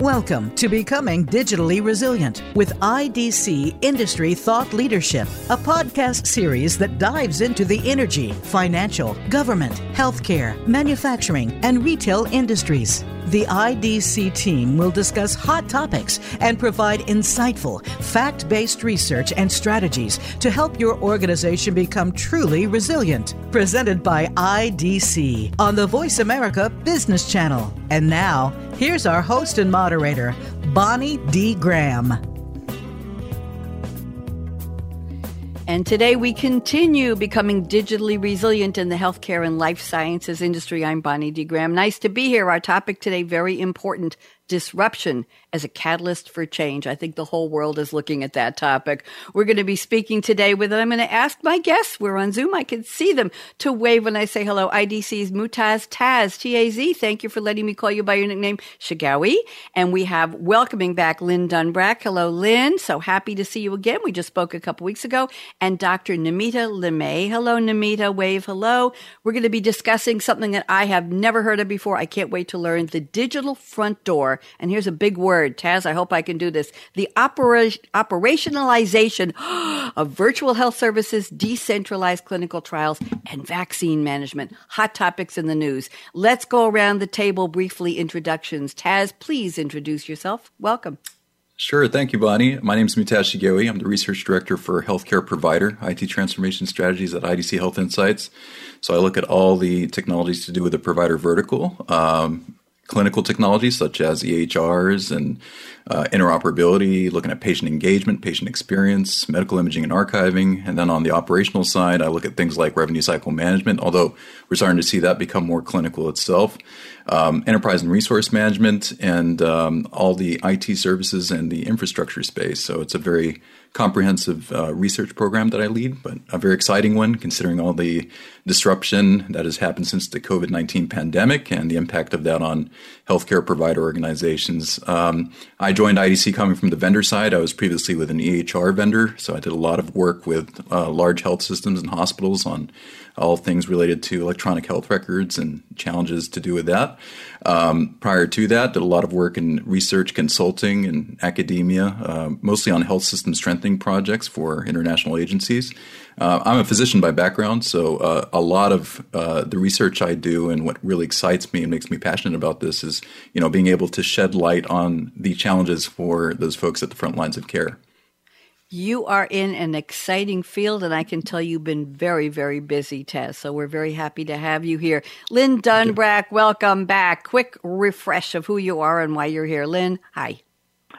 Welcome to Becoming Digitally Resilient with IDC Industry Thought Leadership, a podcast series that dives into the energy, financial, government, healthcare, manufacturing, and retail industries. The IDC team will discuss hot topics and provide insightful, fact based research and strategies to help your organization become truly resilient. Presented by IDC on the Voice America Business Channel. And now, here's our host and moderator, Bonnie D. Graham. And today we continue becoming digitally resilient in the healthcare and life sciences industry. I'm Bonnie D. Graham. Nice to be here. Our topic today, very important disruption as a catalyst for change. I think the whole world is looking at that topic. We're going to be speaking today with, I'm going to ask my guests, we're on Zoom, I can see them, to wave when I say hello. IDC's Mutaz Taz, T-A-Z, thank you for letting me call you by your nickname, Shegewi. And we have welcoming back Lynn Dunbrack. Hello, Lynn. So happy to see you again. We just spoke a couple weeks ago. And Dr. Namita Limaye. Hello, Namita. Wave hello. We're going to be discussing something that I have never heard of before. I can't wait to learn the digital front door and here's a big word, Taz, I hope I can do this, the opera- operationalization of virtual health services, decentralized clinical trials, and vaccine management. Hot topics in the news. Let's go around the table briefly introductions. Taz, please introduce yourself. Welcome. Sure. Thank you, Bonnie. My name is Mutaz Shegewi. I'm the research director for healthcare provider IT transformation strategies at IDC Health Insights. So I look at all the technologies to do with the provider vertical. Um, clinical technologies such as EHRs and uh, interoperability, looking at patient engagement, patient experience, medical imaging and archiving. And then on the operational side, I look at things like revenue cycle management, although we're starting to see that become more clinical itself. Um, enterprise and resource management, and um, all the IT services and the infrastructure space. So it's a very comprehensive uh, research program that I lead, but a very exciting one considering all the disruption that has happened since the COVID 19 pandemic and the impact of that on healthcare provider organizations. Um, I joined IDC coming from the vendor side. I was previously with an EHR vendor, so I did a lot of work with uh, large health systems and hospitals on all things related to electronic health records and challenges to do with that. Um, prior to that, did a lot of work in research consulting and academia, uh, mostly on health system strengthening projects for international agencies. Uh, I'm a physician by background, so uh, a lot of uh, the research I do and what really excites me and makes me passionate about this is, you know, being able to shed light on the challenges for those folks at the front lines of care. You are in an exciting field, and I can tell you've been very, very busy, Tess. So we're very happy to have you here. Lynn Dunbrack, welcome back. Quick refresh of who you are and why you're here. Lynn, hi.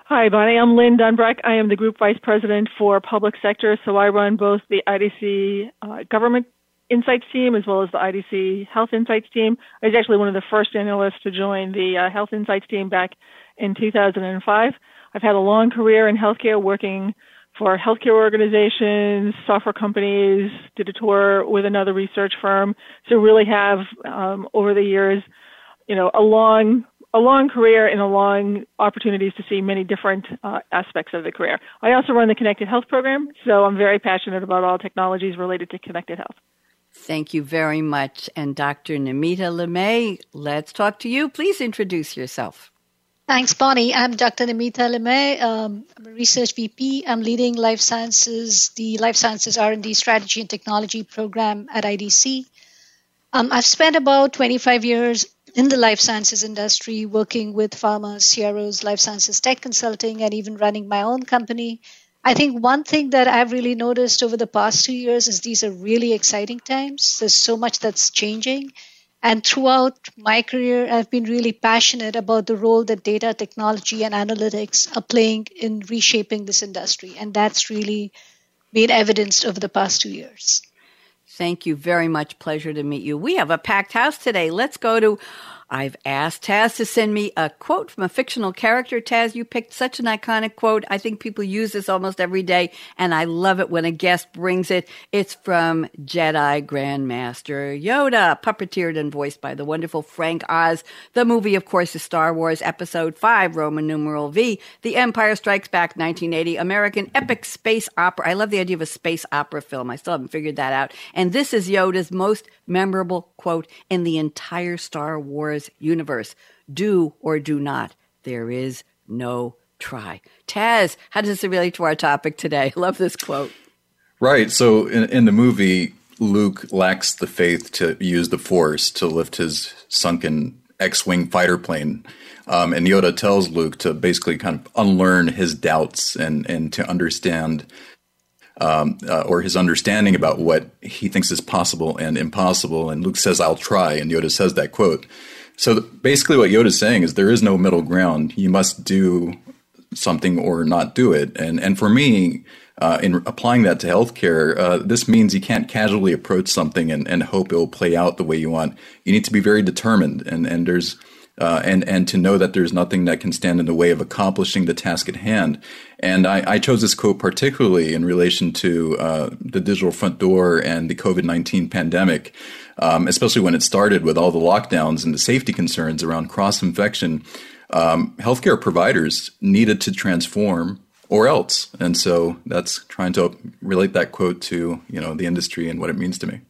Hi, Bonnie. I'm Lynn Dunbrack. I am the Group Vice President for Public Sector, so I run both the IDC uh, Government Insights team as well as the IDC Health Insights team. I was actually one of the first analysts to join the uh, Health Insights team back in 2005. I've had a long career in healthcare working for healthcare organizations, software companies, did a tour with another research firm. So really have um, over the years, you know, a long a long career and a long opportunities to see many different uh, aspects of the career. I also run the Connected Health program, so I'm very passionate about all technologies related to connected health. Thank you very much. And Dr. Namita Limaye, let's talk to you. Please introduce yourself. Thanks, Bonnie. I'm Dr. Namita Limaye. Um, I'm a research VP. I'm leading life sciences, the life sciences R&D strategy and technology program at IDC. Um, I've spent about 25 years in the life sciences industry, working with pharma, CROs, life sciences tech consulting, and even running my own company. I think one thing that I've really noticed over the past two years is these are really exciting times. There's so much that's changing. And throughout my career, I've been really passionate about the role that data technology and analytics are playing in reshaping this industry. And that's really been evidenced over the past two years. Thank you very much. Pleasure to meet you. We have a packed house today. Let's go to I've asked Taz to send me a quote from a fictional character. Taz, you picked such an iconic quote. I think people use this almost every day, and I love it when a guest brings it. It's from Jedi Grandmaster Yoda, puppeteered and voiced by the wonderful Frank Oz. The movie, of course, is Star Wars Episode 5, Roman numeral V, The Empire Strikes Back, 1980, American epic space opera. I love the idea of a space opera film. I still haven't figured that out. And this is Yoda's most memorable quote in the entire Star Wars universe. Do or do not there is no try. Taz, how does this relate to our topic today? Love this quote. Right. So in, in the movie, Luke lacks the faith to use the Force to lift his sunken X-wing fighter plane, um, and Yoda tells Luke to basically kind of unlearn his doubts and and to understand. Um, uh, or his understanding about what he thinks is possible and impossible. And Luke says, I'll try. And Yoda says that quote. So basically, what Yoda's saying is there is no middle ground. You must do something or not do it. And, and for me, uh, in applying that to healthcare, uh, this means you can't casually approach something and, and hope it will play out the way you want. You need to be very determined, and and there's uh, and and to know that there's nothing that can stand in the way of accomplishing the task at hand. And I, I chose this quote particularly in relation to uh, the digital front door and the COVID nineteen pandemic, um, especially when it started with all the lockdowns and the safety concerns around cross infection. Um, healthcare providers needed to transform or else. And so that's trying to relate that quote to, you know, the industry and what it means to me.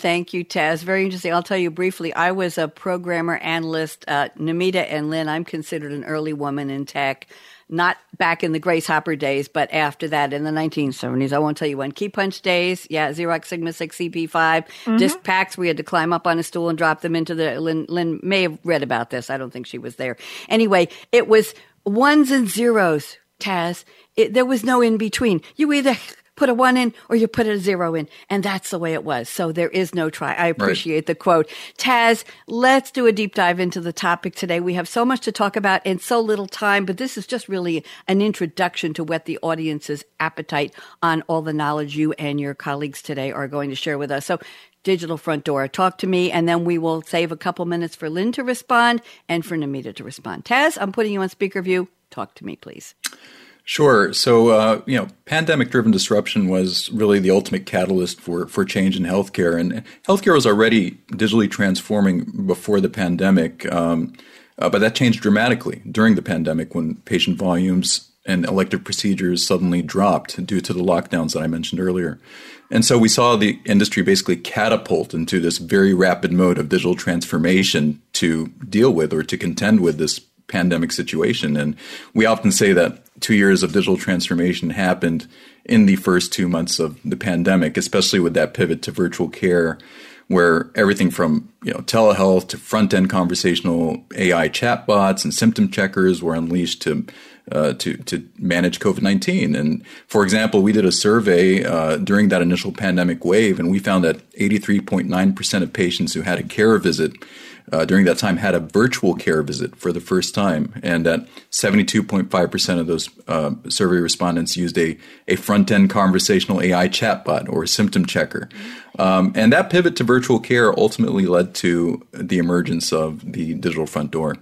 Thank you, Taz. Very interesting. I'll tell you briefly. I was a programmer analyst. Uh, Namita and Lynn, I'm considered an early woman in tech. Not back in the Grace Hopper days, but after that in the 1970s. I won't tell you when. Key punch days, yeah, Xerox Sigma 6 CP5. Mm-hmm. Disk packs, we had to climb up on a stool and drop them into the. Lynn, Lynn may have read about this. I don't think she was there. Anyway, it was ones and zeros, Taz. It, there was no in between. You either put a one in or you put a zero in. And that's the way it was. So there is no try. I appreciate right. the quote. Taz, let's do a deep dive into the topic today. We have so much to talk about and so little time, but this is just really an introduction to whet the audience's appetite on all the knowledge you and your colleagues today are going to share with us. So digital front door. Talk to me, and then we will save a couple minutes for Lynn to respond and for Namita to respond. Taz, I'm putting you on speaker view. Talk to me, please. Sure. So, uh, you know, pandemic driven disruption was really the ultimate catalyst for, for change in healthcare. And healthcare was already digitally transforming before the pandemic, um, uh, but that changed dramatically during the pandemic when patient volumes and elective procedures suddenly dropped due to the lockdowns that I mentioned earlier. And so we saw the industry basically catapult into this very rapid mode of digital transformation to deal with or to contend with this pandemic situation. And we often say that two years of digital transformation happened in the first two months of the pandemic, especially with that pivot to virtual care, where everything from you know telehealth to front end conversational AI chatbots and symptom checkers were unleashed to uh, to to manage COVID nineteen. And for example, we did a survey uh, during that initial pandemic wave, and we found that eighty three point nine percent of patients who had a care visit uh, during that time had a virtual care visit for the first time, and that 72.5% of those uh, survey respondents used a, a front end conversational AI chatbot or symptom checker. Um, and that pivot to virtual care ultimately led to the emergence of the digital front door.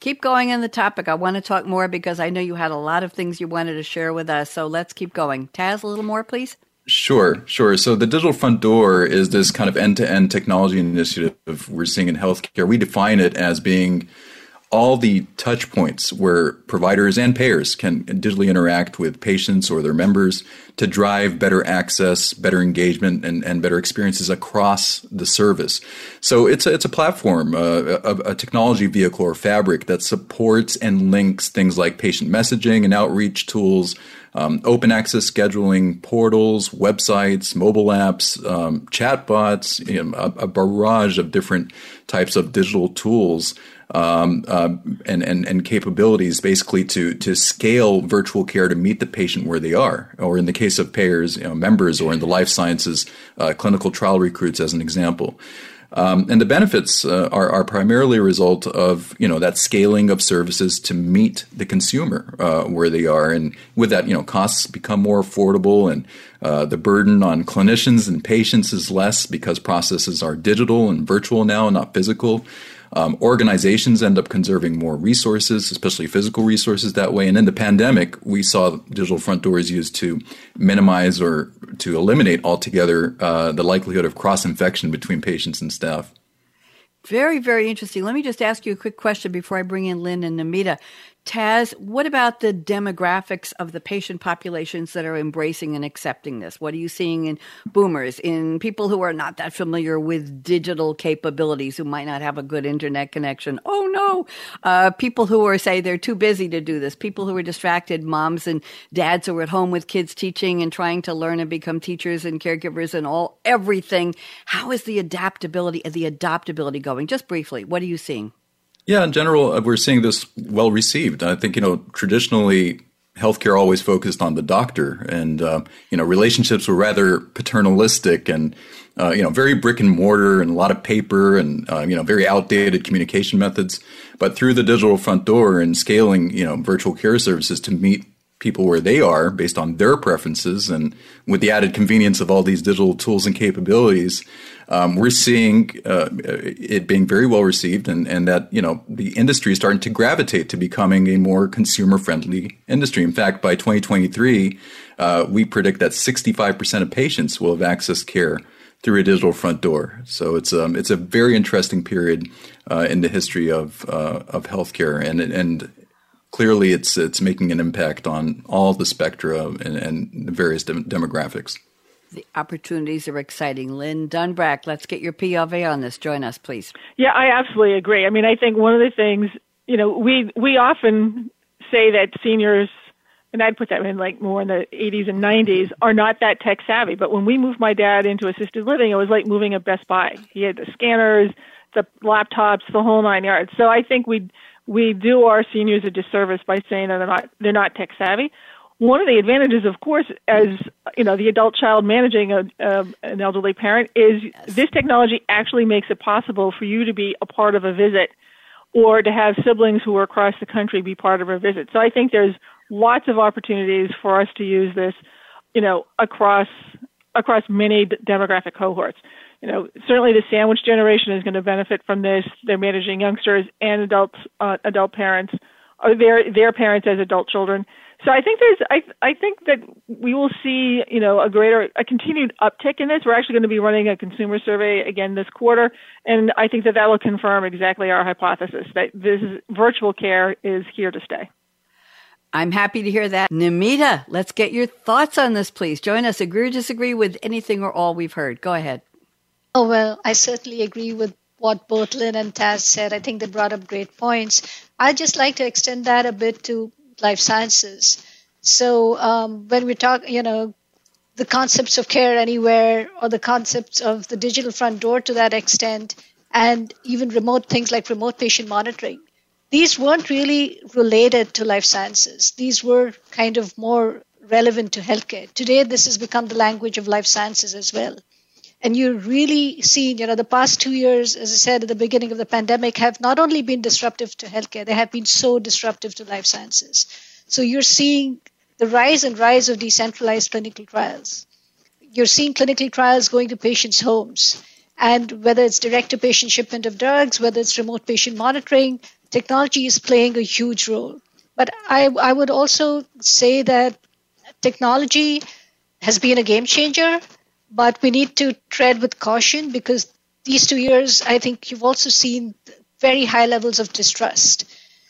Keep going in the topic. I want to talk more because I know you had a lot of things you wanted to share with us. So let's keep going. Taz, a little more, please. Sure, sure. So the digital front door is this kind of end-to-end technology initiative we're seeing in healthcare. We define it as being all the touch points where providers and payers can digitally interact with patients or their members to drive better access, better engagement, and, and better experiences across the service. So it's a, it's a platform, uh, a, a technology vehicle or fabric that supports and links things like patient messaging and outreach tools, um, open access scheduling portals, websites, mobile apps, um, chatbots, you know, a, a, barrage of different types of digital tools um, uh, and, and, and capabilities basically to, to scale virtual care to meet the patient where they are. Or in the case of payers, you know, members, or in the life sciences, uh, clinical trial recruits, as an example. Um, and the benefits uh, are, are, primarily a result of you know that scaling of services to meet the consumer uh, where they are, and with that, you know, costs become more affordable, and uh, the burden on clinicians and patients is less because processes are digital and virtual now, not physical. Um, organizations end up conserving more resources, especially physical resources that way. And in the pandemic, we saw digital front doors used to minimize or to eliminate altogether uh, the likelihood of cross infection between patients and staff. Very, very interesting. Let me just ask you a quick question before I bring in Lynn and Namita. Taz, what about the demographics of the patient populations that are embracing and accepting this? What are you seeing in boomers, in people who are not that familiar with digital capabilities, who might not have a good internet connection? Oh no! Uh, people who are, say, they're too busy to do this, people who are distracted, moms and dads who are at home with kids teaching and trying to learn and become teachers and caregivers and all, everything. How is the adaptability, the adaptability going? Just briefly, what are you seeing? Yeah, in general, uh, we're seeing this well received. I think, you know, traditionally, healthcare always focused on the doctor, and, uh, you know, relationships were rather paternalistic and, uh, you know, very brick and mortar and a lot of paper and, uh, you know, very outdated communication methods. But through the digital front door and scaling, you know, virtual care services to meet people where they are based on their preferences. And with the added convenience of all these digital tools and capabilities um, we're seeing uh, it being very well received and, and that you know the industry is starting to gravitate to becoming a more consumer friendly industry. In fact by 2023 uh, we predict that 65% of patients will have access care through a digital front door. So it's um, it's a very interesting period uh, in the history of uh, of healthcare, and and clearly it's it's making an impact on all the spectra and, and the various demographics. The opportunities are exciting. Lynn Dunbrack, let's get your POV on this. Join us, please. Yeah, I absolutely agree. I mean, I think one of the things, you know, we we often say that seniors and I'd put that in like more in the 80s and 90s, are not that tech savvy. But when we moved my dad into assisted living, it was like moving a Best Buy. He had the scanners, the laptops, the whole nine yards. So I think we we do our seniors a disservice by saying that they're not they're not tech savvy. One of the advantages, of course, as you know, the adult child managing a, uh, an elderly parent is yes. this technology actually makes it possible for you to be a part of a visit or to have siblings who are across the country be part of a visit. So I think there's lots of opportunities for us to use this, you know, across across many demographic cohorts you know, certainly the sandwich generation is going to benefit from this. They're managing youngsters and adults, uh, adult parents, or their their parents as adult children. So I think there's, I I think that we will see, you know, a greater, a continued uptick in this. We're actually going to be running a consumer survey again this quarter, and I think that that will confirm exactly our hypothesis that this is, virtual care is here to stay. I'm happy to hear that. Namita, let's get your thoughts on this, please. Join us. Agree or disagree with anything or all we've heard. Go ahead. Oh, well, I certainly agree with what both Lynn and Taz said. I think they brought up great points. I'd just like to extend that a bit to life sciences. So um, when we talk, you know, the concepts of care anywhere or the concepts of the digital front door to that extent, and even remote things like remote patient monitoring, these weren't really related to life sciences. These were kind of more relevant to healthcare. Today, this has become the language of life sciences as well and you really seen, you know, the past two years, as I said at the beginning of the pandemic, have not only been disruptive to healthcare, they have been so disruptive to life sciences. So you're seeing the rise and rise of decentralized clinical trials. You're seeing clinical trials going to patients' homes. And whether it's direct to patient shipment of drugs, whether it's remote patient monitoring, technology is playing a huge role. But I, I would also say that technology has been a game changer but we need to tread with caution because these two years, I think you've also seen very high levels of distrust.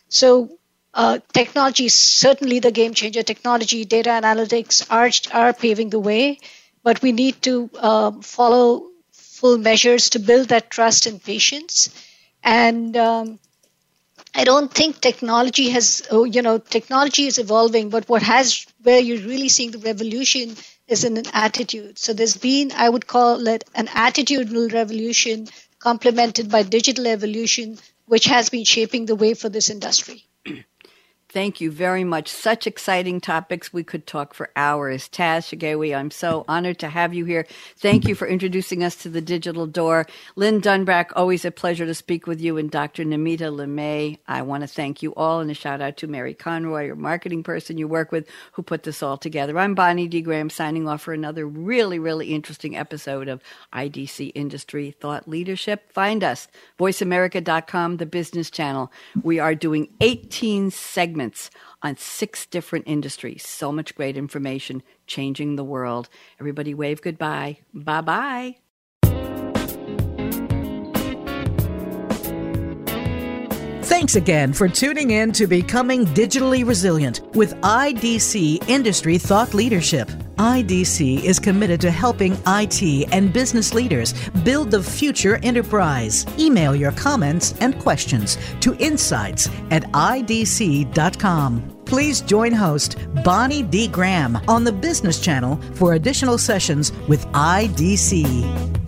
So uh, technology is certainly the game changer. Technology, data analytics are, are paving the way, but we need to uh, follow full measures to build that trust and patience. And um, I don't think technology has, oh, you know, technology is evolving, but what has, where you're really seeing the revolution is in an attitude. So there's been, I would call it an attitudinal revolution complemented by digital evolution, which has been shaping the way for this industry. Thank you very much. Such exciting topics. We could talk for hours. Taz Shegewi, I'm so honored to have you here. Thank you for introducing us to the digital door. Lynn Dunbrack, always a pleasure to speak with you. And Dr. Namita Limaye, I want to thank you all and a shout out to Mary Conroy, your marketing person you work with, who put this all together. I'm Bonnie D. Graham signing off for another really, really interesting episode of IDC Industry Thought Leadership. Find us, voiceamerica.com, the business channel. We are doing 18 segments segments on six different industries. So much great information changing the world. Everybody wave goodbye. Bye bye. Thanks again for tuning in to Becoming Digitally Resilient with IDC Industry Thought Leadership. IDC is committed to helping IT and business leaders build the future enterprise. Email your comments and questions to insights at idc.com. Please join host Bonnie D. Graham on the Business Channel for additional sessions with IDC.